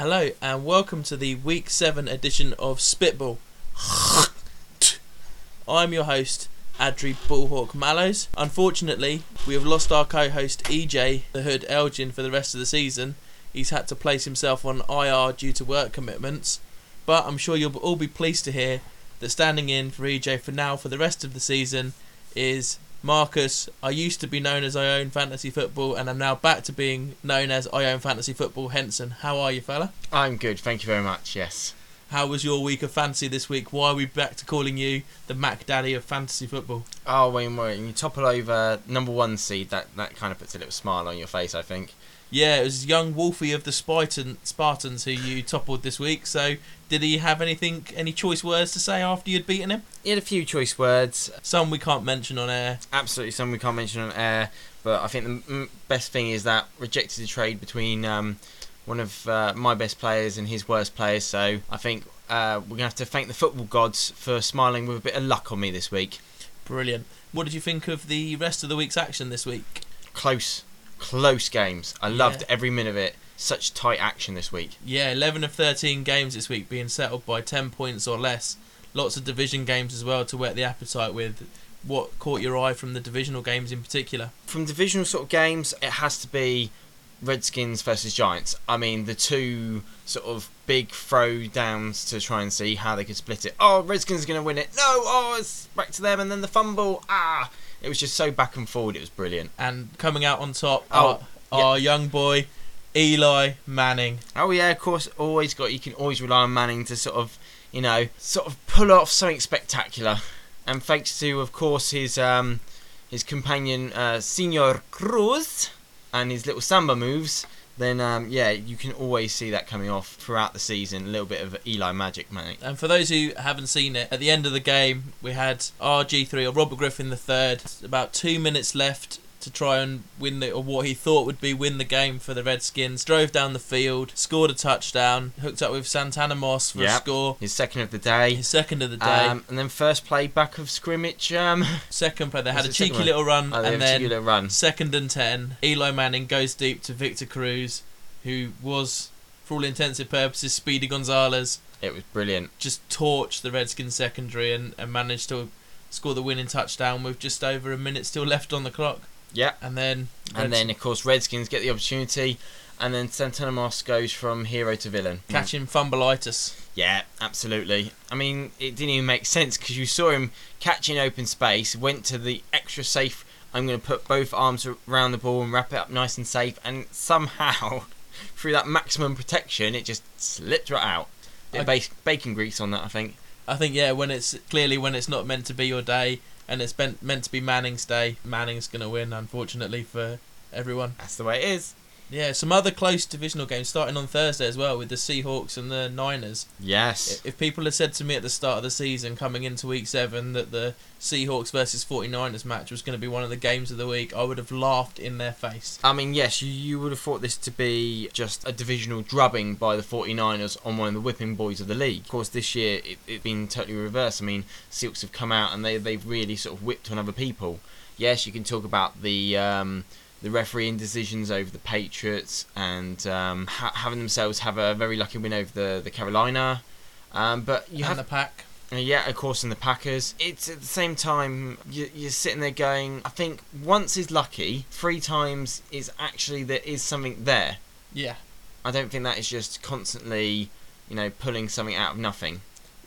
Hello and welcome to the week 7 edition of Spitball. I'm your host, Adri Bullhawk Mallows. Unfortunately, we have lost our co host EJ, the Hood Elgin, for the rest of the season. He's had to place himself on IR due to work commitments. But I'm sure you'll all be pleased to hear that standing in for EJ for now for the rest of the season is Marcus. I used to be known as I Own Fantasy Football and I'm now back to being known as I Own Fantasy Football Henson. How are you, fella? I'm good, thank you very much. Yes. How was your week of fantasy this week? Why are we back to calling you the Mac Daddy of fantasy football? Oh, when, when you topple over number one seed, that, that kind of puts a little smile on your face, I think. Yeah, it was young Wolfie of the Spartan, Spartans who you toppled this week. So, did he have anything, any choice words to say after you'd beaten him? He had a few choice words. Some we can't mention on air. Absolutely, some we can't mention on air. But I think the best thing is that rejected the trade between um, one of uh, my best players and his worst players. So I think uh, we're gonna have to thank the football gods for smiling with a bit of luck on me this week. Brilliant. What did you think of the rest of the week's action this week? Close, close games. I loved Yeah. every minute of it. Such tight action this week. Yeah, 11 of 13 games this week being settled by 10 points or less. Lots of division games as well to whet the appetite with. What caught your eye from the divisional games in particular? From divisional sort of games, it has to be Redskins versus Giants. I mean, the two sort of big throw downs to try and see how they could split it. Oh, Redskins are going to win it. No, oh, it's back to them, and then the fumble. Ah, it was just so back and forward. It was brilliant. And coming out on top, Oh, our, our young boy, Eli Manning. Oh yeah, of course, always got. You can always rely on Manning to sort of, you know, sort of pull off something spectacular. And thanks to, of course, his um, his companion uh, Senor Cruz and his little samba moves, then um, yeah, you can always see that coming off throughout the season. A little bit of Eli magic, mate. And for those who haven't seen it, at the end of the game, we had RG3 or Robert Griffin the third. About two minutes left to try and win the or what he thought would be win the game for the Redskins. Drove down the field, scored a touchdown, hooked up with Santana Moss for a score. His second of the day. His second of the day. Um, and then first play back of scrimmage. Um, second play, they had a cheeky one? little run, oh, and then run. second and ten. Eli Manning goes deep to Victor Cruz, who was, for all intensive purposes, Speedy Gonzalez. It was brilliant. just torched the Redskins secondary and, and managed to score the winning touchdown with just over a minute still left on the clock. Yeah. And then And then, of course, Redskins get the opportunity, and then Santana Moss goes from hero to villain. Mm. catching fumbleitis. Yeah, absolutely. I mean, it didn't even make sense because you saw him catching open space, went to the extra safe. I'm going to put both arms around the ball and wrap it up nice and safe, and somehow, through that maximum protection, it just slipped right out. Bit I- ba- bacon grease on that, I think. I think yeah, when it's clearly when it's not meant to be your day and it's meant meant to be Manning's day, Manning's gonna win. Unfortunately for everyone. That's the way it is. Yeah, some other close divisional games starting on Thursday as well with the Seahawks and the Niners. Yes. If people had said to me at the start of the season, coming into week seven, that the Seahawks versus 49ers match was going to be one of the games of the week, I would have laughed in their face. I mean, yes, you, you would have thought this to be just a divisional drubbing by the 49ers on one of the whipping boys of the league. Of course, this year it, it's been totally reversed. I mean, Silks have come out and they, they've really sort of whipped on other people. Yes, you can talk about the um, the refereeing decisions over the Patriots and um, ha- having themselves have a very lucky win over the, the Carolina. Um, but you and have the pack. uh, Yeah, of course, in the Packers. It's at the same time, you, you're sitting there going, I think once is lucky, three times is actually there is something there. Yeah. I don't think that is just constantly, you know, pulling something out of nothing.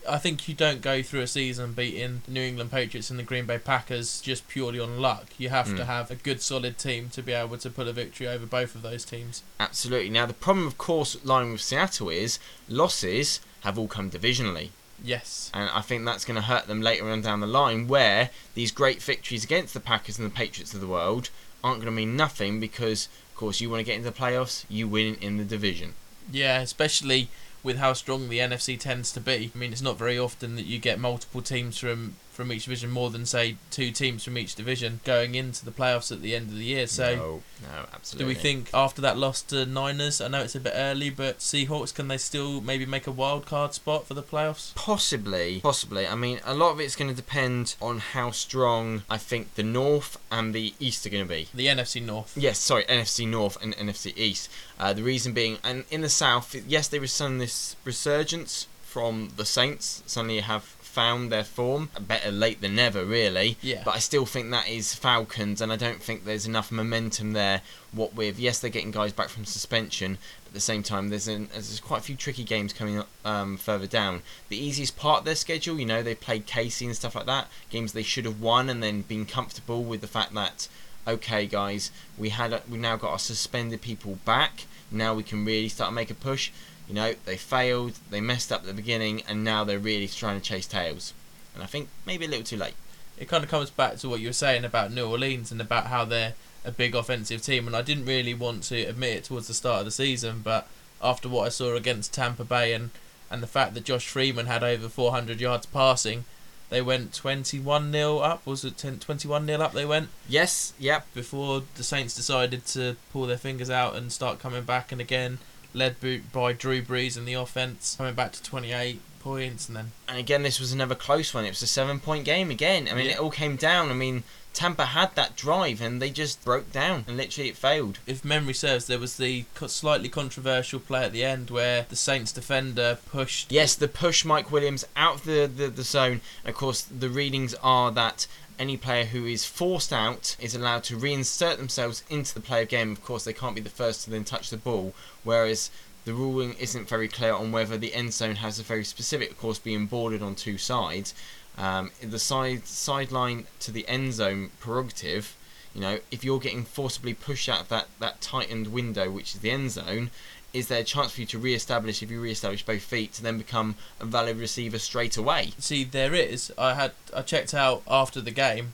I think you don't go through a season beating the New England Patriots and the Green Bay Packers just purely on luck. You have to Mm. have a good, solid team to be able to pull a victory over both of those teams. Absolutely. Now, the problem, of course, lying with Seattle is losses have all come divisionally. Yes. And I think that's going to hurt them later on down the line, where these great victories against the Packers and the Patriots of the world aren't going to mean nothing because, of course, you want to get into the playoffs, you win in the division. Yeah, especially with how strong the NFC tends to be. I mean, it's not very often that you get multiple teams from from each division, more than say two teams from each division going into the playoffs at the end of the year. So. no, no, absolutely. Do we think after that loss to Niners, I know it's a bit early, but Seahawks can they still maybe make a wild card spot for the playoffs? Possibly, possibly. I mean, a lot of it's going to depend on how strong I think the North and the East are going to be. The NFC North. Yes, sorry, NFC North and NFC East. Uh, the reason being, and in the South, yes, there is some this resurgence from the Saints. Suddenly you have found their form. Better late than never, really. Yeah. But I still think that is Falcons, and I don't think there's enough momentum there. What with yes, they're getting guys back from suspension, but at the same time, there's an, there's quite a few tricky games coming up um, further down. The easiest part of their schedule, you know, they played Casey and stuff like that, games they should have won, and then been comfortable with the fact that okay, guys, we had we now got our suspended people back. Now we can really start to make a push. You know, they failed, they messed up at the beginning, and now they're really trying to chase tails. And I think maybe a little too late. It kind of comes back to what you were saying about New Orleans and about how they're a big offensive team, and I didn't really want to admit it towards the start of the season, but after what I saw against Tampa Bay and and the fact that Josh Freeman had over 400 yards passing, they went 21 0 up. Was it 21 0 up? They went Yes, yep. before the Saints decided to pull their fingers out and start coming back, and again led by Drew Brees and the offense, coming back to 28 points, and then And again, this was another close one. It was a seven point game again. I mean, Yeah. it all came down. I mean, Tampa had that drive and they just broke down and literally it failed. if memory serves, there was the slightly controversial play at the end where the Saints defender pushed. Yes, the push Mike Williams out of the, the, the zone. And of course, the readings are that any player who is forced out is allowed to reinsert themselves into the play of game. Of course, they can't be the first to then touch the ball, whereas the ruling isn't very clear on whether the end zone has a very specific, of course, being bordered on two sides. Um, the side sideline to the end zone prerogative. You know, if you're getting forcibly pushed out of that, that tightened window, which is the end zone, is there a chance for you to re-establish if you re-establish both feet to then become a valid receiver straight away? See, there is. I had I checked out after the game.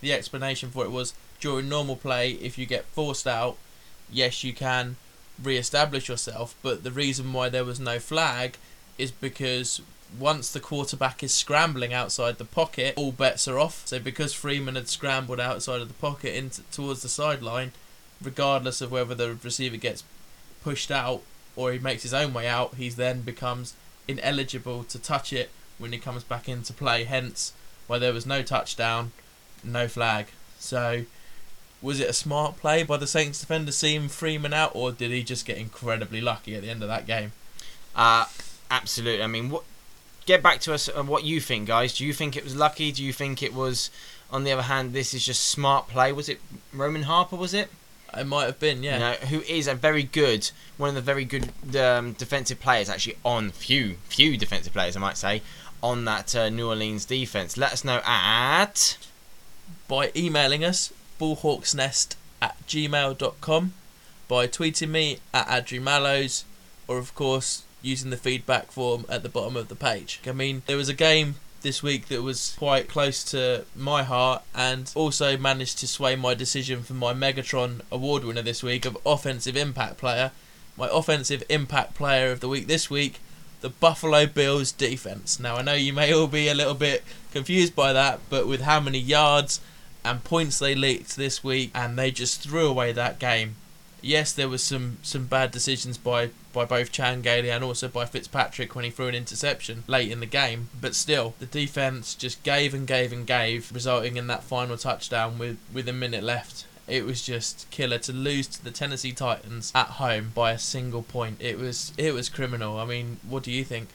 The explanation for it was during normal play, if you get forced out, yes, you can re-establish yourself. But the reason why there was no flag is because once the quarterback is scrambling outside the pocket, all bets are off. So because Freeman had scrambled outside of the pocket into towards the sideline, regardless of whether the receiver gets pushed out or he makes his own way out, he then becomes ineligible to touch it when he comes back into play. Hence, why there was no touchdown, no flag. So, was it a smart play by the Saints defender seeing Freeman out, or did he just get incredibly lucky at the end of that game? Uh, absolutely. I mean, what? Get back to us on what you think, guys. Do you think it was lucky? Do you think it was, on the other hand, this is just smart play? Was it Roman Harper? Was it? It might have been, yeah. You know, who is a very good, one of the very good um, defensive players, actually on few, few defensive players, I might say, on that uh, New Orleans defense. Let us know at. by emailing us bullhawksnest at gmail.com by tweeting me at Adri Mallows or of course using the feedback form at the bottom of the page. I mean there was a game this week that was quite close to my heart and also managed to sway my decision for my Megatron award winner this week of offensive impact player. My offensive impact player of the week this week the Buffalo Bills defense. Now I know you may all be a little bit confused by that, but with how many yards and points they leaked this week, and they just threw away that game. Yes, there was some some bad decisions by by both Chan Gailey and also by Fitzpatrick when he threw an interception late in the game, but still the defense just gave and gave and gave, resulting in that final touchdown with with a minute left. It was just killer to lose to the Tennessee Titans at home by a single point. It was it was criminal. I mean, what do you think?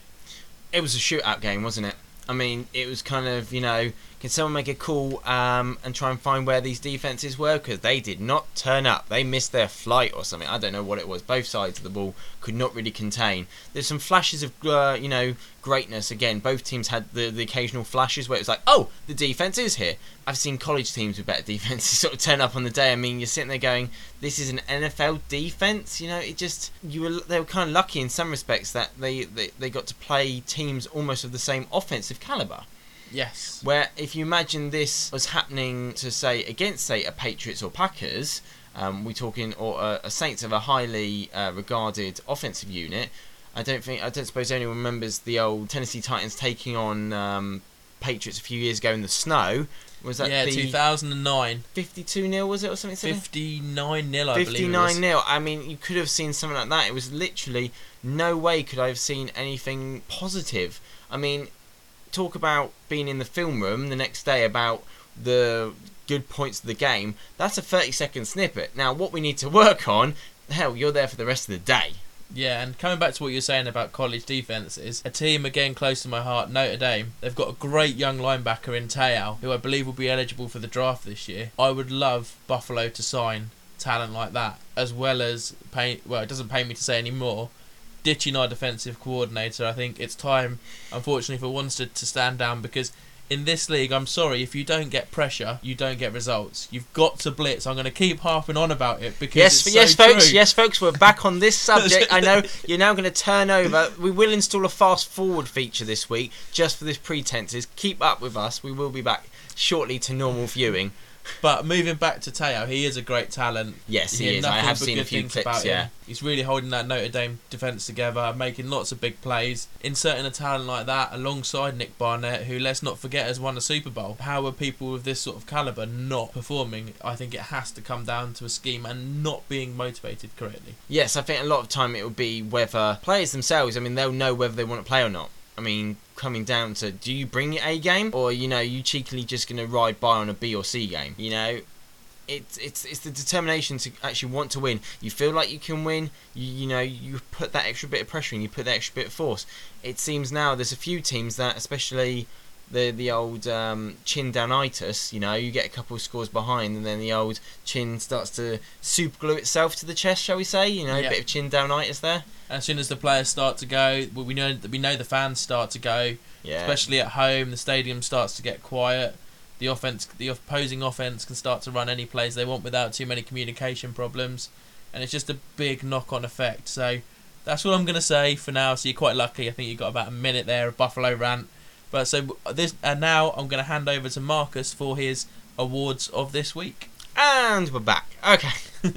It was a shootout game, wasn't it? I mean, it was kind of, you know, can someone make a call um, and try and find where these defenses were? Because they did not turn up. They missed their flight or something. I don't know what it was. Both sides of the ball could not really contain. There's some flashes of, uh, you know, greatness. Again, both teams had the, the occasional flashes where it was like, oh, the defense is here. I've seen college teams with better defenses sort of turn up on the day. I mean, you're sitting there going, this is an NFL defense. You know, it just you were they were kind of lucky in some respects that they, they, they got to play teams almost of the same offensive caliber. Yes. Where if you imagine this was happening to say against say a Patriots or Packers, um, we talking or a, a Saints of a highly uh, regarded offensive unit. I don't think I don't suppose anyone remembers the old Tennessee Titans taking on um, Patriots a few years ago in the snow. Was that yeah, 2009. 52 nil? Was it or something? silly? 59 nil, I believe. 59 was. nil. I mean, you could have seen something like that. It was literally no way could I have seen anything positive. I mean, talk about being in the film room the next day about the good points of the game. That's a 30 second snippet. Now, what we need to work on, hell, you're there for the rest of the day. Yeah, and coming back to what you're saying about college defenses, a team again close to my heart, Notre Dame. They've got a great young linebacker in Te'o, who I believe will be eligible for the draft this year. I would love Buffalo to sign talent like that, as well as pay. Well, it doesn't pay me to say anymore. Ditching our defensive coordinator, I think it's time, unfortunately, for Wannstedt to stand down because in this league, I'm sorry, if you don't get pressure, you don't get results. You've got to blitz. I'm going to keep harping on about it because Yes, it's yes, so folks. true. Yes, folks. We're back on this subject. I know you're now going to turn over. We will install a fast forward feature this week just for this pretenses. Keep up with us. We will be back shortly to normal viewing. But moving back to Te'o, he is a great talent. Yes, he hear is. I have seen a few clips. about Yeah. him. He's really holding that Notre Dame defense together, making lots of big plays. Inserting a talent like that alongside Nick Barnett, who let's not forget has won a Super Bowl. How are people with this sort of caliber not performing? I think it has to come down to a scheme and not being motivated correctly. Yes, I think a lot of time it will be whether players themselves. I mean, they'll know whether they want to play or not. I mean, coming down to do you bring your A game or you know you cheekily just to ride by on a B or C game? You know, it's it's it's the determination to actually want to win. You feel like you can win. You you know you put that extra bit of pressure in. You put that extra bit of force. It seems now there's a few teams that, especially the the old um, chin downitis. You know, you get a couple of scores behind, and then the old chin starts to super glue itself to the chest, shall we say? You know, Yeah. a bit of chin downitis there. As soon as the players start to go, we know we know the fans start to go. Yeah. especially at home. The stadium starts to get quiet. The offense, the opposing offense, can start to run any plays they want without too many communication problems, and it's just a big knock-on effect. So that's what I'm gonna say for now. So you're quite lucky. I think you got about a minute there of Buffalo rant. But so this, and now I'm gonna hand over to Marcus for his awards of this week. And we're back. Okay.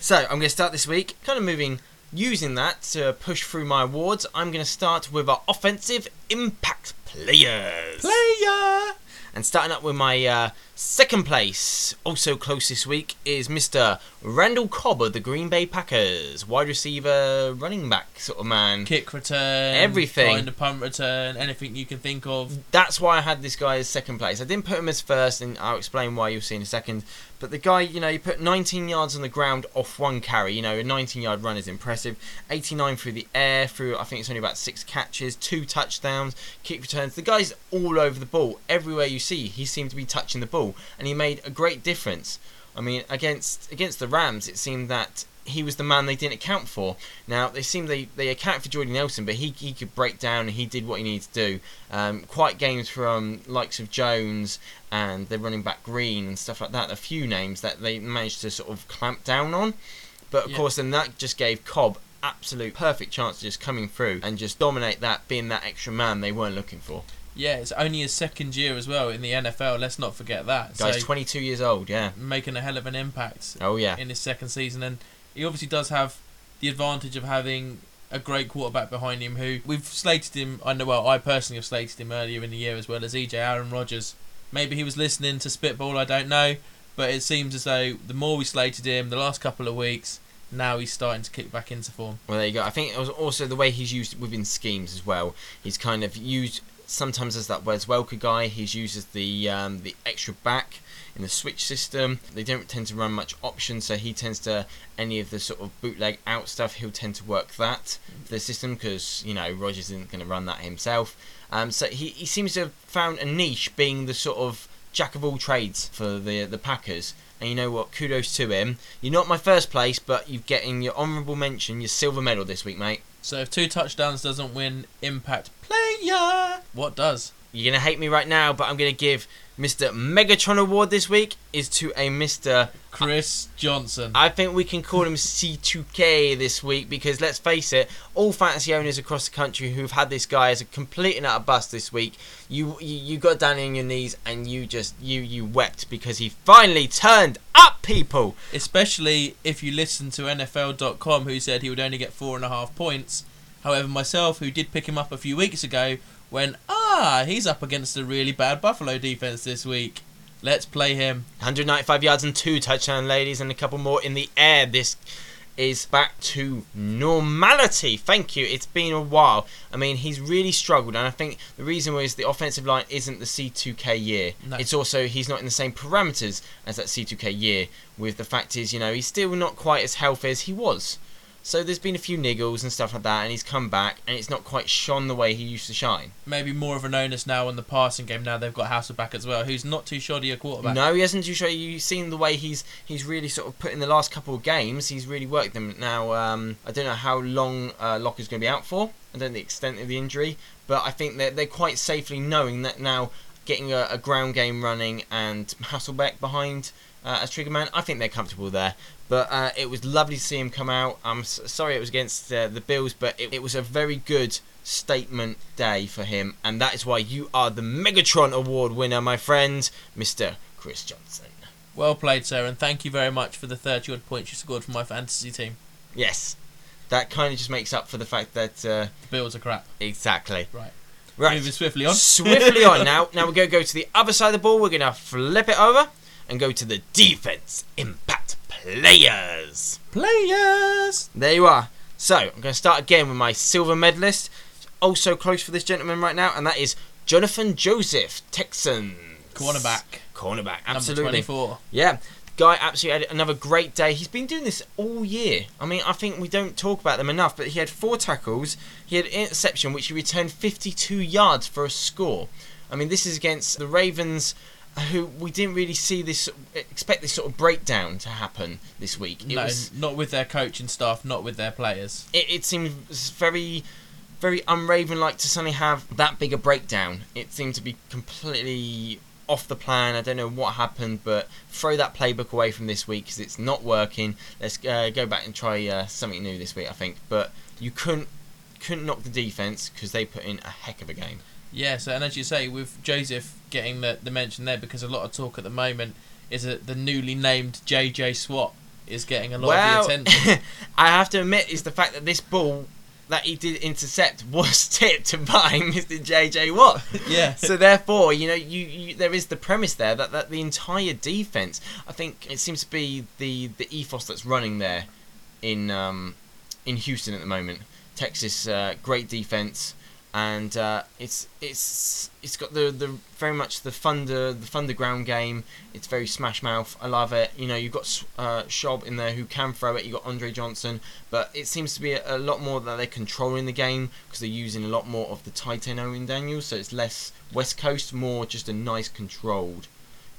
so I'm going to start this week, kind of moving, using that to push through my awards. I'm going to start with our offensive impact players. Player. And starting up with my uh, second place, also close this week, is Mr. Randall Cobb of the Green Bay Packers, wide receiver, running back sort of man. Kick return, Everything. find a punt return, anything you can think of. That's why I had this guy as second place. I didn't put him as first, and I'll explain why you'll see in a second. But the guy, you know, he put 19 yards on the ground off one carry. You know, a 19 yard run is impressive. 89 through the air, through I think it's only about six catches, two touchdowns, kick returns. The guy's all over the ball. Everywhere you see, he seemed to be touching the ball, and he made a great difference. I mean, against against the Rams, it seemed that he was the man they didn't account for. Now they seem they they account for Jordan Nelson, but he he could break down and he did what he needed to do. Um, quite games from likes of Jones and they're running back Green and stuff like that. A few names that they managed to sort of clamp down on, but of Yeah. course then that just gave Cobb absolute perfect chance to just coming through and just dominate that, being that extra man they weren't looking for. Yeah, it's only his second year as well in the NFL. Let's not forget that. Guy's so 22 years old, yeah. making a hell of an impact Oh yeah. in his second season, and he obviously does have the advantage of having a great quarterback behind him. Who we've slated him. I know. Well, I personally have slated him earlier in the year as well as EJ Aaron Rodgers. Maybe he was listening to Spitball. I don't know, but it seems as though the more we slated him, the last couple of weeks, now he's starting to kick back into form. Well, there you go. I think it was also the way he's used within schemes as well. He's kind of used sometimes as that Wes Welker guy. He's uses the um, the extra back in the switch system. They don't tend to run much options, so he tends to any of the sort of bootleg out stuff. He'll tend to work that for the system because you know Rodgers isn't going to run that himself. Um, so he, he seems to have found a niche being the sort of jack of all trades for the the Packers. And you know what? Kudos to him. You're not my first place, but you're getting your honourable mention, your silver medal this week, mate. So if two touchdowns doesn't win impact player, what does? You're gonna hate me right now, but I'm gonna give Mr. Megatron Award this week is to a Mr. Uh, Chris Johnson. I think we can call him CJ2K this week because let's face it, all fantasy owners across the country who've had this guy as a complete and utter bust this week, you you, you got down on your knees and you just you you wept because he finally turned up, people. especially if you listen to NFL.com, who said he would only get four and a half points. However, myself, who did pick him up a few weeks ago, ah, Ah, he's up against a really bad Buffalo defense this week. Let's play him. 195 yards and two touchdown ladies and a couple more in the air. This is back to normality. Thank you. It's been a while. I mean, he's really struggled, and I think the reason was the offensive line isn't the CJ2K year. No. It's also he's not in the same parameters as that CJ2K year. With the fact is, you know, he's still not quite as healthy as he was. So there's been a few niggles and stuff like that, and he's come back, and it's not quite shone the way he used to shine. Maybe more of an onus now on the passing game. Now they've got Hasselbeck as well, who's not too shoddy a quarterback. No, he hasn't too sure. You've seen the way he's he's really sort of put in the last couple of games. He's really worked them. Now, um, I don't know how long uh, Locker's going to be out for. I don't know the extent of the injury, but I think they're, they're quite safely knowing that now getting a, a ground game running and Hasselbeck behind uh, as trigger man, I think they're comfortable there. But uh, it was lovely to see him come out. I'm s- sorry it was against uh, the Bills, but it, it was a very good statement day for him, and that is why you are the Megatron Award winner, my friend, Mr. Chris Johnson. Well played, sir, and thank you very much for the 30 odd points you scored for my fantasy team. Yes, that kind of just makes up for the fact that uh, The Bills are crap. exactly. Right. Right. Moving swiftly on. Swiftly on now. Now we're going to go to the other side of the ball. We're going to flip it over and go to the defense impact players. Players! There you are. So I'm going to start again with my silver medalist. Also close for this gentleman right now, and that is Jonathan Joseph, Texans. Cornerback. Cornerback, Number absolutely. 24. Yeah, guy absolutely had another great day. He's been doing this all year. I mean, I think we don't talk about them enough, but he had four tackles, he had an interception, which he returned 52 yards for a score. I mean, this is against the Ravens, who we didn't really see this, expect this sort of breakdown to happen this week. It no, was, not with their coaching staff, not with their players. it, it seemed very, very unraven like to suddenly have that big a breakdown. It seemed to be completely off the plan. I don't know what happened, but throw that playbook away from this week because it's not working. Let's uh, go back and try uh, something new this week, I think. But you couldn't couldn't knock the defense because they put in a heck of a game. Yeah, so, and as you say, with Joseph getting the, the mention there, because a lot of talk at the moment is that the newly named JJ Swat is getting a lot well, of the attention. I have to admit is the fact that this ball that he did intercept was tipped by Mr. JJ Watt. yeah. so therefore, you know, you, you there is the premise there that, that the entire defense, I think it seems to be the the ethos that's running there in um, in Houston at the moment. Texas, uh, great defense, and uh, it's it's it's got the, the very much the thunder the thunder ground game. It's very smash mouth. I love it. You know, you've got uh, Schaub in there who can throw it. You have got Andre Johnson, but it seems to be a, a lot more that they're controlling the game because they're using a lot more of the tight end Owen Daniels. So it's less West Coast, more just a nice controlled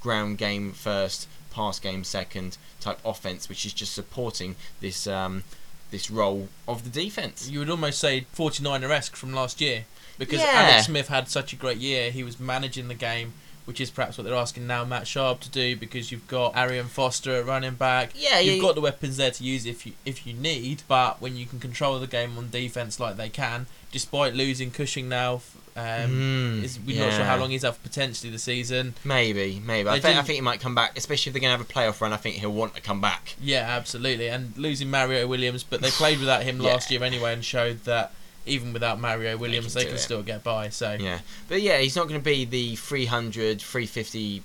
ground game first, pass game second type offense, which is just supporting this um, this role of the defense. You would almost say 49er esque from last year because Yeah. Alex Smith had such a great year. He was managing the game, which is perhaps what they're asking now Matt Schaub to do because you've got Arian Foster at running back. Yeah, You've yeah, got the weapons there to use if you if you need, but when you can control the game on defense like they can, despite losing Cushing now, um, Mm, is, we're not sure how long he's out for potentially the season. Maybe, maybe. I think, I think he might come back, especially if they're going to have a playoff run. I think he'll want to come back. Yeah, absolutely. And losing Mario Williams, but they played without him last Yeah. year anyway and showed that even without Mario Williams, can they can still get by. So Yeah, but yeah, he's not going to be the 300, 350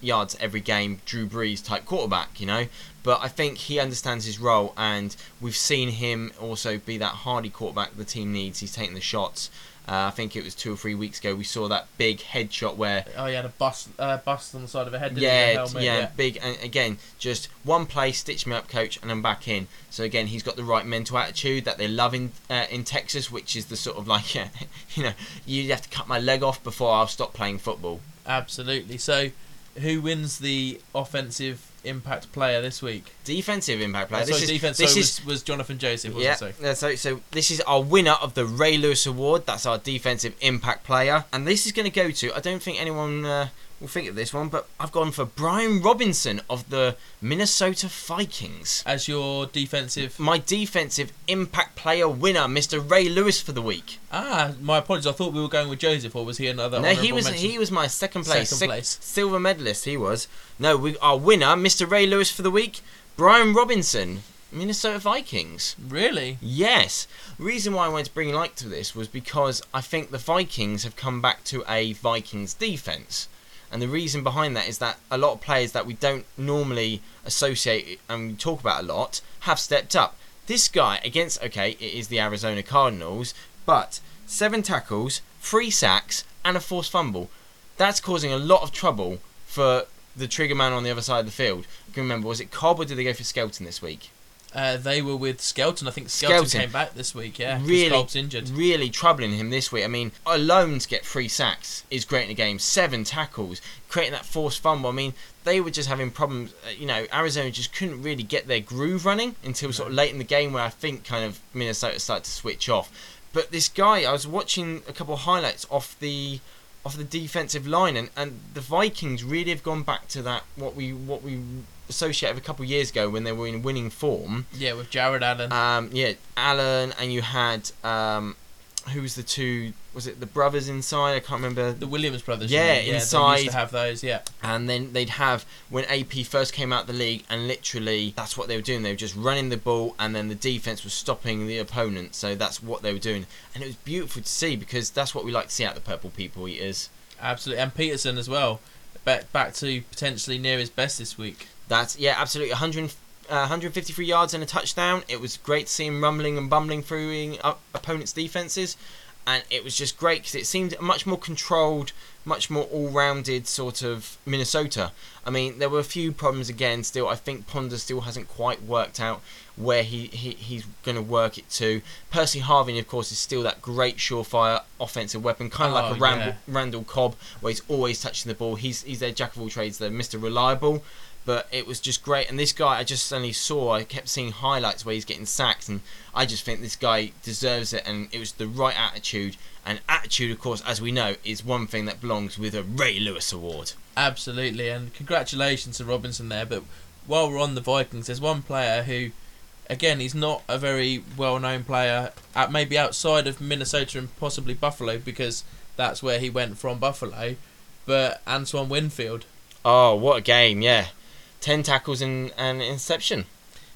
yards every game Drew Brees type quarterback, you know. But I think he understands his role, and we've seen him also be that hardy quarterback the team needs. He's taking the shots. Uh, I think it was two or three weeks ago we saw that big headshot where Oh, he had a bust, uh, bust on the side of a head. Yeah, The yeah, big. And again, just one play, stitch me up, coach, and I'm back in. So again, he's got the right mental attitude that they love in uh, in Texas, which is the sort of like, yeah, you know, you have to cut my leg off before I'll stop playing football. Absolutely. So, who wins the offensive impact player this week? Defensive impact player. Oh, this sorry, is defense. this so is was, was Jonathan Joseph, wasn't yeah. it? So? So so this is our winner of the Ray Lewis Award. That's our defensive impact player, and this is going to go to. I don't think anyone. Uh, will think of this one, but I've gone for Brian Robison of the Minnesota Vikings. As your defensive. my defensive impact player winner, Mr. Ray Lewis for the week. Ah, my apologies. I thought we were going with Joseph, or was he another? no, he was mention? he was my second place, Second place. silver medalist. He was. No, we our winner, Mr. Ray Lewis for the week, Brian Robison. Minnesota Vikings. Really? Yes. Reason why I wanted to bring light to this was because I think the Vikings have come back to a Vikings defense. And the reason behind that is that a lot of players that we don't normally associate and we talk about a lot have stepped up. This guy against okay, it is the Arizona Cardinals, but seven tackles, three sacks, and a forced fumble. That's causing a lot of trouble for the trigger man on the other side of the field. I can remember, was it Kolb or did they go for Skelton this week? Uh, they were with Skelton. I think Skelton, Skelton. came back this week. Yeah, really, injured. really troubling him this week. I mean, alone to get three sacks is great in a game. Seven tackles, creating that forced fumble. I mean, they were just having problems. uh, You know, Arizona just couldn't really get their groove running until sort of late in the game, where I think kind of Minnesota started to switch off. But this guy, I was watching a couple of highlights off the off the defensive line, and, and the Vikings really have gone back to that what we what we associated a couple of years ago when they were in winning form. Yeah, with Jared Allen. Um, yeah, Allen, and you had um, who was the two? Was it the brothers inside? I can't remember. the Williams brothers. yeah, you mean? They used to have those. Yeah. And then they'd have when AP first came out the league, and literally that's what they were doing. They were just running the ball, and then the defense was stopping the opponent. So that's what they were doing, and it was beautiful to see because that's what we like to see out the Purple People Eaters. Absolutely, and Peterson as well. Back back to potentially near his best this week. That's yeah, absolutely. 100, uh, 153 yards and a touchdown. It was great to see him rumbling and bumbling through opponents' defenses, and it was just great because it seemed a much more controlled, much more all-rounded sort of Minnesota. I mean, there were a few problems again. Still, I think Ponder still hasn't quite worked out where he, he he's going to work it to. Percy Harvin, of course, is still that great surefire offensive weapon, kind of like Oh, a Randall, yeah. Randall Cobb, where he's always touching the ball. He's he's their jack of all trades, they're Mr. Reliable. But it was just great, and this guy I just suddenly saw. I kept seeing highlights where he's getting sacked, and I just think this guy deserves it. And it was the right attitude, and attitude, of course, as we know, is one thing that belongs with a Ray Lewis Award. Absolutely, and congratulations to Robison there. But while we're on the Vikings, there's one player who, again, he's not a very well-known player, at maybe outside of Minnesota and possibly Buffalo because that's where he went from Buffalo. But Antoine Winfield, Oh, what a game! Yeah, ten tackles and an interception.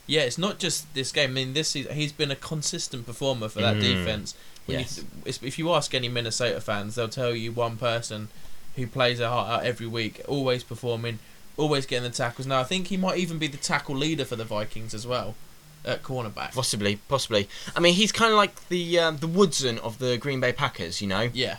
yeah, it's not just this game. I mean, this season he's been a consistent performer for that Mm, defense. When yes. you, if if you ask any Minnesota fans, they'll tell you one person who plays their heart out every week, always performing, always getting the tackles. Now I think he might even be the tackle leader for the Vikings as well, at cornerback. Possibly, possibly. I mean, he's kind of like the um, the Woodson of the Green Bay Packers. You know, Yeah,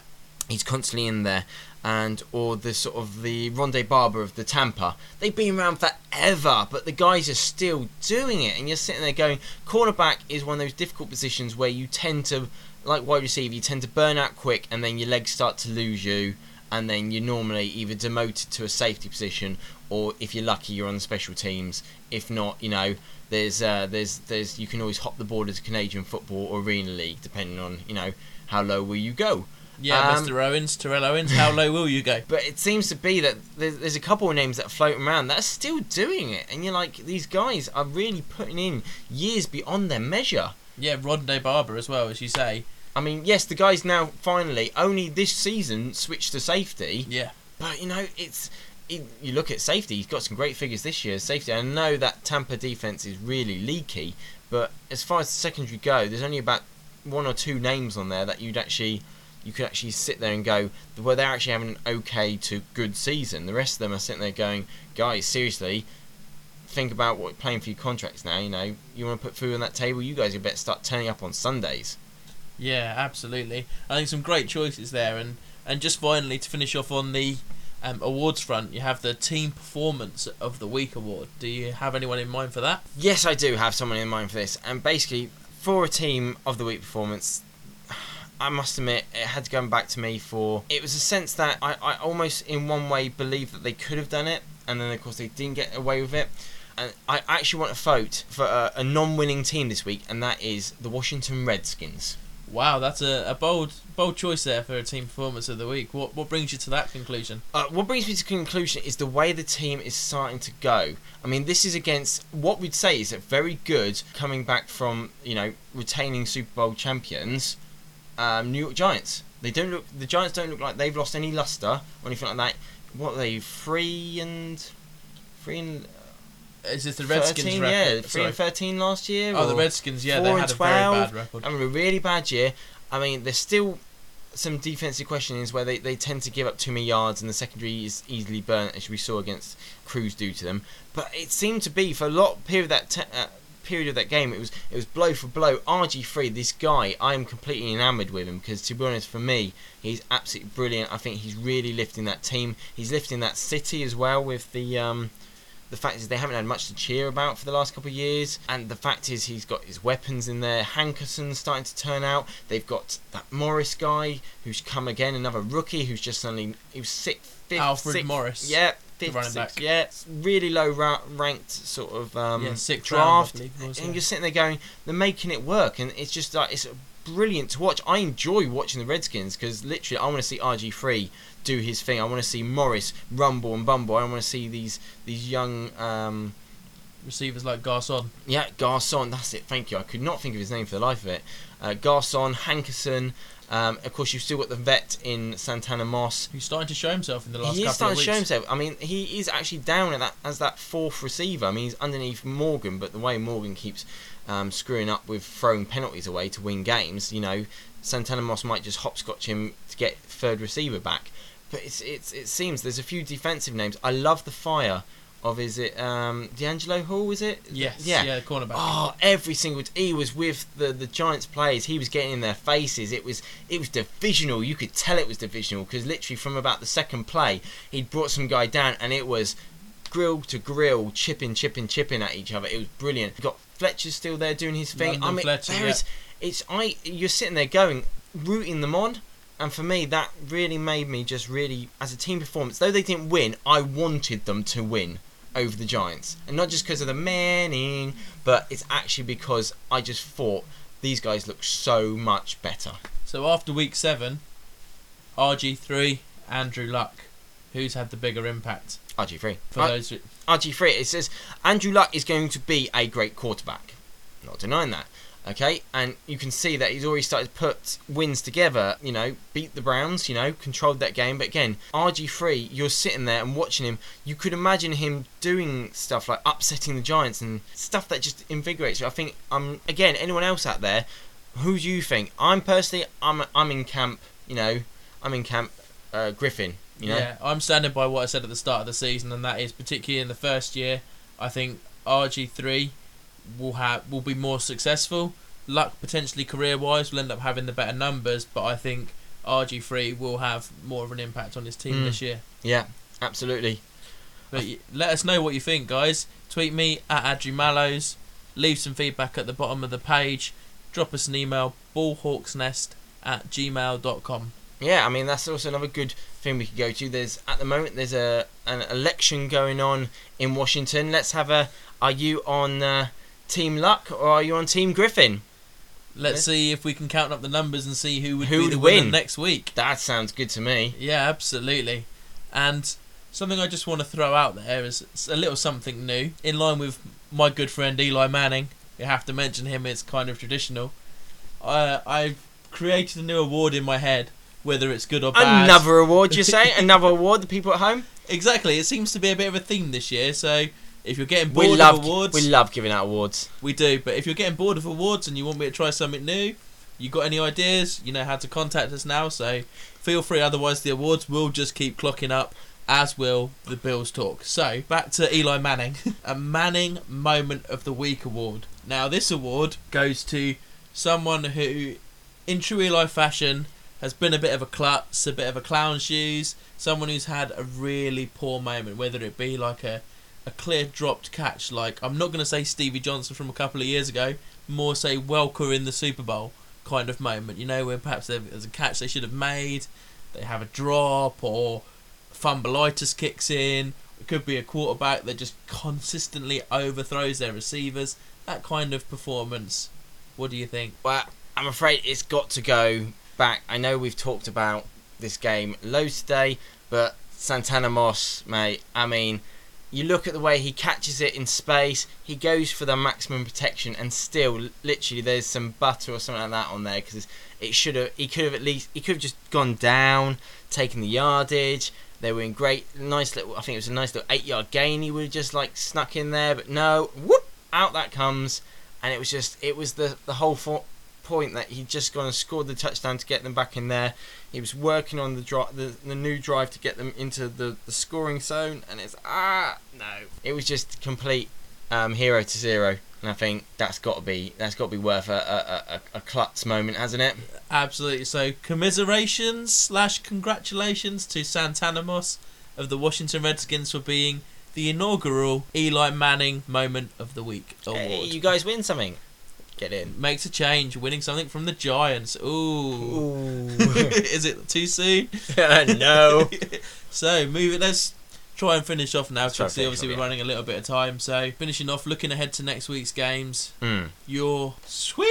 he's constantly in there, and or the sort of the Rondé Barber of the Tampa. They've been around forever, but the guys are still doing it, and you're sitting there going, cornerback is one of those difficult positions where you tend to, like wide receiver, you tend to burn out quick, and then your legs start to lose you, and then you're normally either demoted to a safety position, or if you're lucky, you're on special teams. If not, you know. There's, uh, there's, there's. You can always hop the border to Canadian football arena league, depending on, you know, how low will you go. Yeah, Um, Mr. Owens, Terrell Owens. How low will you go? But it seems to be that there's, there's a couple of names that are floating around that are still doing it, and you're like, these guys are really putting in years beyond their measure. Yeah, Rodney Barber as well, as you say. I mean, yes, the guy's now finally only this season switched to safety, Yeah, but you know, it's it, you look at safety. He's got some great figures this year. Safety. I know that Tampa defense is really leaky, but as far as the secondary go, there's only about one or two names on there that you'd actually you could actually sit there and go, well, they're actually having an okay to good season. The rest of them are sitting there going, guys, seriously, think about what playing for your contracts now. You know, you want to put food on that table. You guys, you better start turning up on Sundays. yeah, absolutely. I think some great choices there, and and just finally to finish off on the um, awards front, you have the Team Performance of the Week award. Do you have anyone in mind for that? Yes, I do have someone in mind for this, and basically for a team of the week performance, I must admit it had to go back to me for it was a sense that I, I almost in one way believed that they could have done it, and then of course they didn't get away with it. And I actually want to vote for a, a non-winning team this week, and that is the Washington Redskins. Wow, that's a, a bold bold choice there for a Team Performance of the Week. What what brings you to that conclusion? Uh, what brings me to conclusion is the way the team is starting to go. I mean, this is against what we'd say is a very good coming back from you know retaining Super Bowl champions, um, New York Giants. They don't look. The Giants don't look like they've lost any luster or anything like that. What are they three and three and Is this the Redskins 13, record? yeah, three Sorry. and thirteen last year. Oh, the Redskins. Yeah, they had a 12. very bad record. I mean, a really bad year. I mean, there's still some defensive questionings where they, they tend to give up too many yards and the secondary is easily burnt, as we saw against Cruz do to them. But it seemed to be for a lot period that te- uh, period of that game, it was it was blow for blow. RG three, this guy, I am completely enamoured with him because to be honest, for me, he's absolutely brilliant. I think he's really lifting that team. He's lifting that city as well with the. Um, the fact is they haven't had much to cheer about for the last couple of years, and the fact is he's got his weapons in there. Hankerson's starting to turn out. They've got that Morris guy who's come again, another rookie who's just suddenly he was sixth, fifth, Alfred sixth, Morris. Yeah, the fifth, running sixth, back. yeah, it's really low ra- ranked sort of um, yeah, sixth draft, round, believe was, and yeah. you're sitting there going, they're making it work, and it's just like it's brilliant to watch. I enjoy watching the Redskins because literally I want to see RG three do his thing. I want to see Morris rumble and bumble. I want to see these these young. Um, Receivers like Garcon. yeah, Garcon, that's it, thank you. I could not think of his name for the life of it. Uh, Garcon, Hankerson, um, of course, you've still got the vet in Santana Moss. who's starting to show himself in the last He is starting of to show himself. I mean, he is actually down at that as that fourth receiver. I mean, he's underneath Morgan, but the way Morgan keeps um, screwing up with throwing penalties away to win games, you know, Santana Moss might just hopscotch him to get third receiver back. But it's it's it seems there's a few defensive names. I love the fire of is it um, DeAngelo Hall? Is it? Yes, Yeah. yeah, cornerback. Oh, every single he was with the the Giants players. He was getting in their faces. It was it was divisional. You could tell it was divisional because literally from about the second play, he'd brought some guy down, and it was grill to grill, chipping, chipping, chipping at each other. It was brilliant. You got Fletcher still there doing his thing. London I mean, Fletcher, there is- it's I. You're sitting there going, rooting them on. And for me, that really made me just really, as a team performance, though they didn't win, I wanted them to win over the Giants. And not just because of the Manning, but it's actually because I just thought these guys look so much better. So after week seven, RG3, Andrew Luck, who's had the bigger impact RG3. for R- those? who- RG3, it says Andrew Luck is going to be a great quarterback. Not denying that. Okay, and you can see that he's already started to put wins together. You know, beat the Browns. You know, controlled that game. But again, RG3, you're sitting there and watching him. You could imagine him doing stuff like upsetting the Giants and stuff that just invigorates you. I think, um, again, anyone else out there, who do you think? I'm personally, I'm, I'm in camp. You know, I'm in camp. Uh, Griffin. You know, Yeah, I'm standing by what I said at the start of the season, and that is particularly in the first year. I think RG3 will have will be more successful. Luck potentially career wise will end up having the better numbers, but I think RG3 will have more of an impact on his team Mm. this year. yeah, absolutely. But let us know what you think, guys. Tweet me at Adri Mallows. Leave some feedback at the bottom of the page. Drop us an email, ballhawksnest at gmail.com. Yeah, I mean that's also another good thing we could go to. There's at the moment there's a an election going on in Washington. Let's have a. Are you on uh, Team Luck or are you on Team Griffin? Let's Yeah. see if we can count up the numbers and see who would Who be would win? next week. That sounds good to me. Yeah, absolutely. And something I just want to throw out there is a little something new. In line with my good friend Eli Manning, you have to mention him, it's kind of traditional. I I've created a new award in my head, whether it's good or bad. Another award, you say? Another award. The people at home. Exactly, it seems to be a bit of a theme this year, so if you're getting bored We of awards, we love giving out awards. we do, but if you're getting bored of awards and you want me to try something new, you got any ideas, you know how to contact us now, so feel free, otherwise the awards will just keep clocking up, as will the Bills talk. So, back to Eli Manning. a Manning Moment of the Week award. Now, this award goes to someone who, in true Eli fashion, has been a bit of a klutz, a bit of a clown shoes, someone who's had a really poor moment, whether it be like a a clear dropped catch, like I'm not going to say Stevie Johnson from a couple of years ago, more say Welker in the Super Bowl kind of moment, you know, where perhaps there's a catch they should have made, they have a drop, or fumbleitis kicks in. It could be a quarterback that just consistently overthrows their receivers. That kind of performance. What do you think? Well, I'm afraid it's got to go back. I know we've talked about this game loads today, but Santana Moss, mate. I mean, you look at the way he catches it in space. He goes for the maximum protection, and still, literally, there's some butter or something like that on there because it should have. He could have at least. He could have just gone down, taken the yardage. They were in great, nice little. I think it was a nice little eight-yard gain. He would have just like snuck in there, but no, whoop, out that comes, and it was just, it was the the whole fo- point that he'd just gone and scored the touchdown to get them back in there. He was working on the dri- the, the new drive to get them into the, the scoring zone, and it's ah no, it was just complete um, hero to zero. And I think that's got to be that's got to be worth a a, a, a klutz moment, hasn't it? Absolutely. So, commiserations slash congratulations to Santana Moss of the Washington Redskins for being the inaugural Eli Manning Moment of the Week award. Hey, you guys win something. Get in. Makes a change, winning something from the Giants. Ooh. Is it too soon? no. so, move it. Let's try and finish off now. Let's try Because obviously off, we're running a little bit of time. So, finishing off, looking ahead to next week's games. Mm. Your swing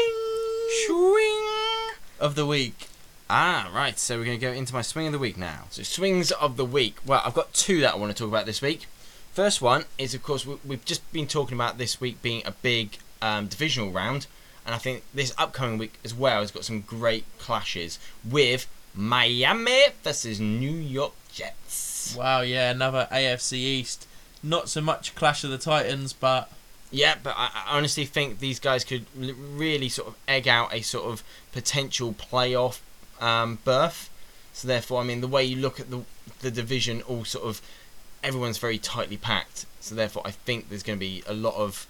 Swing. of the week. Ah, right. So we're going to go into my swing of the week now. So swings of the week. Well, I've got two that I want to talk about this week. First one is, of course, we- we've just been talking about this week being a big um, divisional round, and I think this upcoming week as well has got some great clashes with Miami versus New York Jets. Wow, yeah, another AFC East. Not so much Clash of the Titans, but Yeah, but I, I honestly think these guys could l- really sort of egg out a sort of potential playoff um, berth. So therefore, I mean, the way you look at the the division, all sort of everyone's very tightly packed. So therefore, I think there's going to be a lot of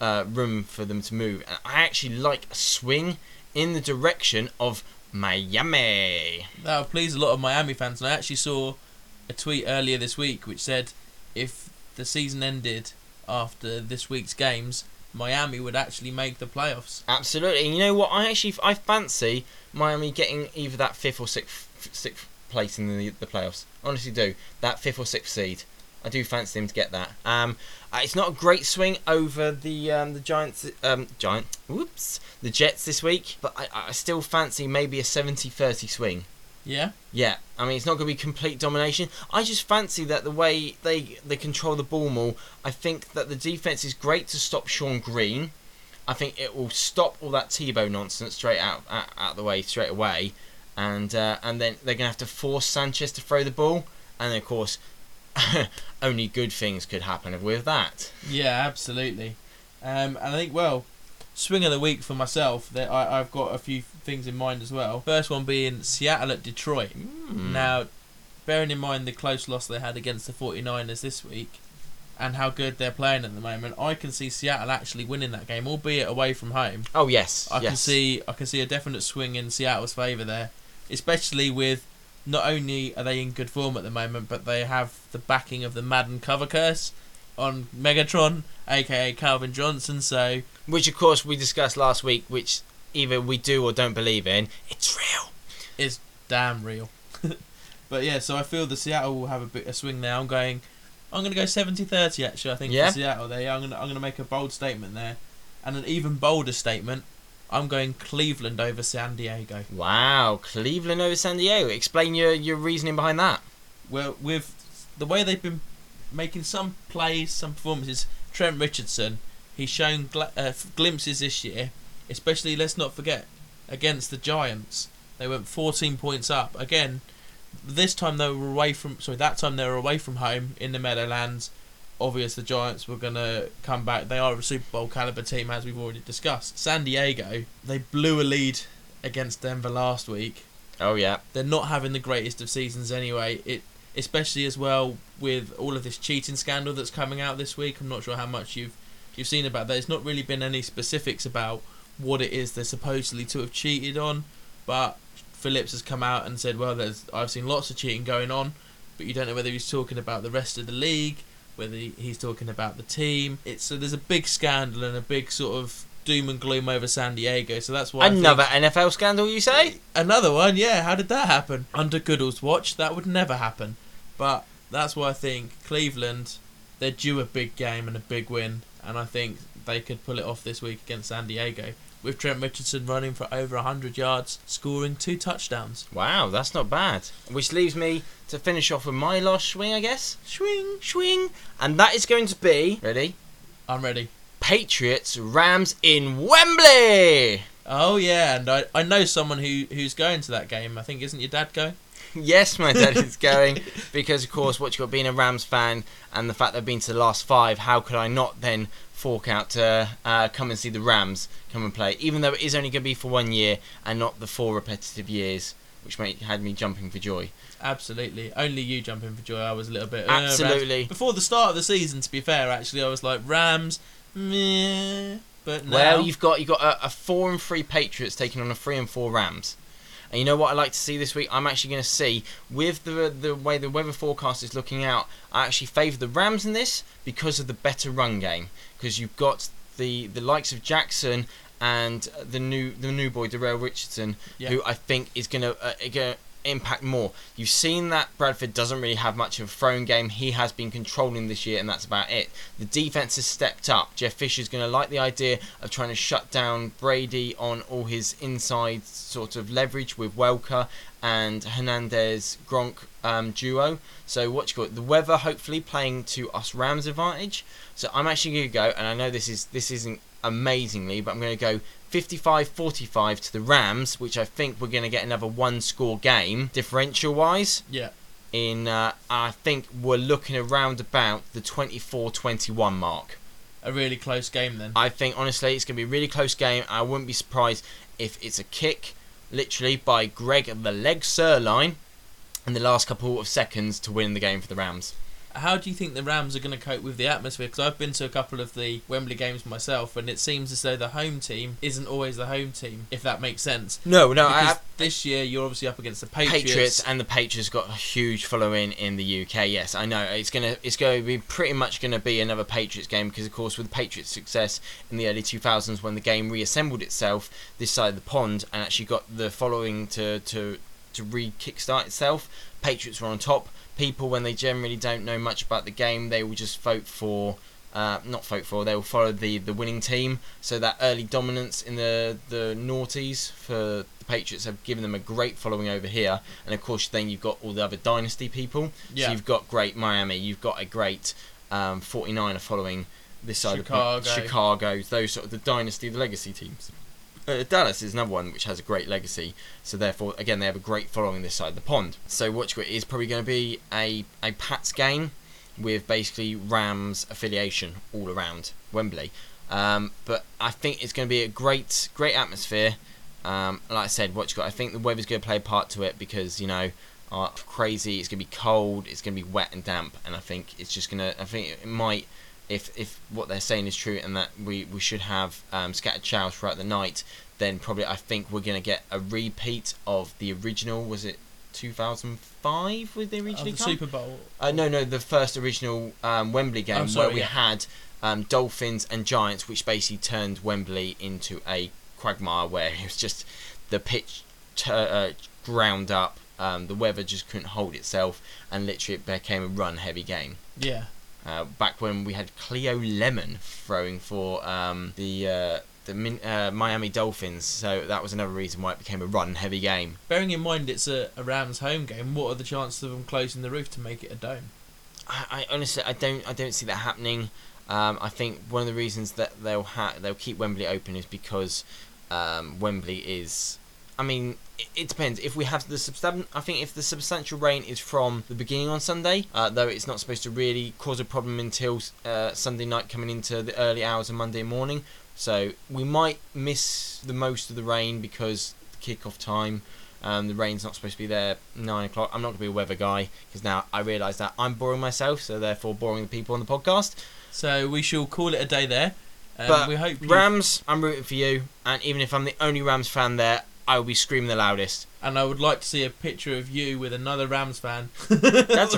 uh, room for them to move. And I actually like a swing in the direction of Miami. that would please a lot of Miami fans. And I actually saw a tweet earlier this week which said if the season ended after this week's games, Miami would actually make the playoffs. Absolutely. And you know what? I actually I fancy Miami getting either that fifth or sixth sixth place in the the playoffs. Honestly, do that fifth or sixth seed. I do fancy them to get that. Um, uh, it's not a great swing over the um, the Giants. Um, Giant. Whoops. The Jets this week, but I, I still fancy maybe a 70-30 swing. Yeah? Yeah, I mean it's not going to be complete domination. I just fancy that the way they they control the ball more. I think that the defense is great to stop Shonn Greene. I think it will stop all that Tebow nonsense straight out out, out the way straight away, and uh, and then they're going to have to force Sanchez to throw the ball, and then of course, only good things could happen with that. Yeah, absolutely. Um, and I think, well, swing of the week for myself, that I, I've got a few things in mind as well. First one being Seattle at Detroit. Hmm. Now, bearing in mind the close loss they had against the 49ers this week and how good they're playing at the moment, I can see Seattle actually winning that game, albeit away from home. Oh yes, I yes. can see I can see a definite swing in Seattle's favour there, especially with not only are they in good form at the moment, but they have the backing of the Madden cover curse on Megatron, aka Calvin Johnson. So which of course we discussed last week, which either we do or don't believe in. It's real. it's damn real. but yeah, so I feel the Seattle will have a bit a swing there. I'm going. I'm going to go 70-30 actually. I think Yeah? for Seattle there. I'm going to I'm going to make a bold statement there, and an even bolder statement. I'm going Cleveland over San Diego. Wow, Cleveland over San Diego. Explain your, your reasoning behind that. well, with the way they've been making some plays, some performances, Trent Richardson, he's shown gl- uh, glimpses this year. Especially, let's not forget, against the Giants, they went 14 points up. Again, this time they were away from. Sorry, that time they were away from home in the Meadowlands. Obvious the Giants were gonna come back. They are a Super Bowl caliber team, as we've already discussed. San Diego, they blew a lead against Denver last week Oh yeah. they're not having the greatest of seasons anyway. It especially as well with all of this cheating scandal that's coming out this week. I'm not sure how much you've you've seen about that. It's not really been any specifics about what it is they're supposedly to have cheated on, but Phillips has come out and said, "Well, there's I've seen lots of cheating going on, but you don't know whether he's talking about the rest of the league, whether he's talking about the team. It's so there's a big scandal and a big sort of doom and gloom over San Diego. So that's why Another NFL scandal, you say? Another one, yeah. How did that happen? Under Goodell's watch, that would never happen. But that's why I think Cleveland, they're due a big game and a big win, and I think they could pull it off this week against San Diego. With Trent Richardson running for over 100 yards, scoring two touchdowns. Wow, that's not bad. Which leaves me to finish off with my last swing, I guess. Swing! Swing. And that is going to be ready. I'm ready. Patriots Rams in Wembley. Oh yeah, and I, I know someone who who's going to that game. I think isn't your dad going? Yes, my dad is going because, of course, what you got being a Rams fan and the fact they've been to the last five. How could I not then fork out to uh, come and see the Rams come and play? Even though it is only going to be for one year and not the four repetitive years, which made, had me jumping for joy. Absolutely. Only you jumping for joy. I was a little bit. uh, Absolutely. Before the start of the season, to be fair, actually, I was like Rams, meh. But now, Well, you've got you've got a, a four and three Patriots taking on a three and four Rams. And you know what I like to see this week? I'm actually going to see with the the way the weather forecast is looking out. I actually favour the Rams in this because of the better run game. Because you've got the the likes of Jackson and the new the new boy Daryl Richardson, Yeah. who I think is going to uh, impact more. You've seen that Bradford doesn't really have much of a throwing game. He has been controlling this year, and that's about it. The defense has stepped up. Jeff Fisher's going to like the idea of trying to shut down Brady on all his inside sort of leverage with Welker and Hernandez Gronk um, duo. So what you? The weather hopefully playing to us Rams advantage. So I'm actually going to go, and I know this is this isn't amazingly, but I'm going to go 55-45 to the Rams, which I think we're going to get another one-score game differential-wise. yeah, In uh, I think we're looking around about the 24-21 mark. a really close game then. I think honestly it's going to be a really close game. I wouldn't be surprised if it's a kick, literally by Greg the leg Zuerlein, in the last couple of seconds to win the game for the Rams. How do you think the Rams are going to cope with the atmosphere? Because I've been to a couple of the Wembley games myself, and it seems as though the home team isn't always the home team, if that makes sense. No, no, I, this year you're obviously up against the Patriots. Patriots. and the Patriots got a huge following in the UK. Yes, I know it's gonna it's going to be pretty much going to be another Patriots game because of course with Patriots' success in the early 2000s when the game reassembled itself this side of the pond and actually got the following to to to re-kickstart itself, Patriots were on top. People when they generally don't know much about the game, they will just vote for. Uh, not vote for. They will follow the, the winning team. So that early dominance in the the noughties for the Patriots have given them a great following over here. And of course, then you've got all the other dynasty people. Yeah. So you've got great Miami. You've got a great um, 49er following this side of Chicago. the Chicago. Those sort of the dynasty, the legacy teams. Uh, Dallas is another one which has a great legacy, so therefore, again, they have a great following this side of the pond. So, got is probably going to be a, a Pats game with basically Rams affiliation all around Wembley. Um, but I think it's going to be a great, great atmosphere. Um, like I said, got, I think the weather's going to play a part to it because you know, uh, crazy. It's going to be cold. It's going to be wet and damp, and I think it's just going to. I think it might if if what they're saying is true and that we, we should have um, scattered showers throughout the night, then probably I think we're going to get a repeat of the original. Was it 2005? Would they Of originally the come? Super Bowl. Uh, no, no, the first original um, Wembley game Oh, sorry, where we yeah. had um, Dolphins and Giants, which basically turned Wembley into a quagmire where it was just the pitch t- uh, ground up. Um, the weather just couldn't hold itself, and literally it became a run-heavy game. Yeah. Uh, back when we had Cleo Lemon throwing for um, the uh, the Min- uh, Miami Dolphins, so that was another reason why it became a run-heavy game. Bearing in mind it's a, a Rams home game, what are the chances of them closing the roof to make it a dome? I, I honestly I don't I don't see that happening. Um, I think one of the reasons that they'll ha- they'll keep Wembley open is because um, Wembley is. I mean, it, depends. If we have the substan- I think if the substantial rain is from the beginning on Sunday, uh, though it's not supposed to really cause a problem until uh, Sunday night coming into the early hours of Monday morning. So we might miss the most of the rain because the kick-off time. Um, the rain's not supposed to be there nine o'clock. I'm not going to be a weather guy because now I realise that I'm boring myself, so therefore boring the people on the podcast. So we shall call it a day there. Um, but we hope you, Rams, I'm rooting for you, and even if I'm the only Rams fan there, I will be screaming the loudest. and I would like to see a picture of you with another Rams fan. That's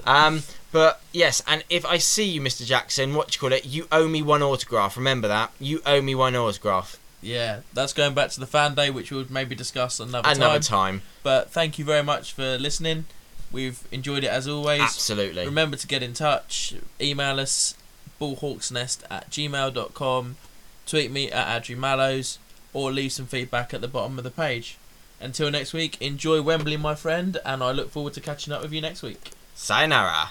Um, but yes, and if I see you, Mr. Jackson, what do you call it? You owe me one autograph. Remember that. You owe me one autograph. yeah, that's going back to the fan day, which we'll maybe discuss another, Another time. time. But thank you very much for listening. We've enjoyed it as always. Absolutely. Remember to get in touch. Email us bullhawksnest at gmail.com. Tweet me at Adri Mallows or leave some feedback at the bottom of the page. Until next week, enjoy Wembley, my friend, and I look forward to catching up with you next week. Sayonara.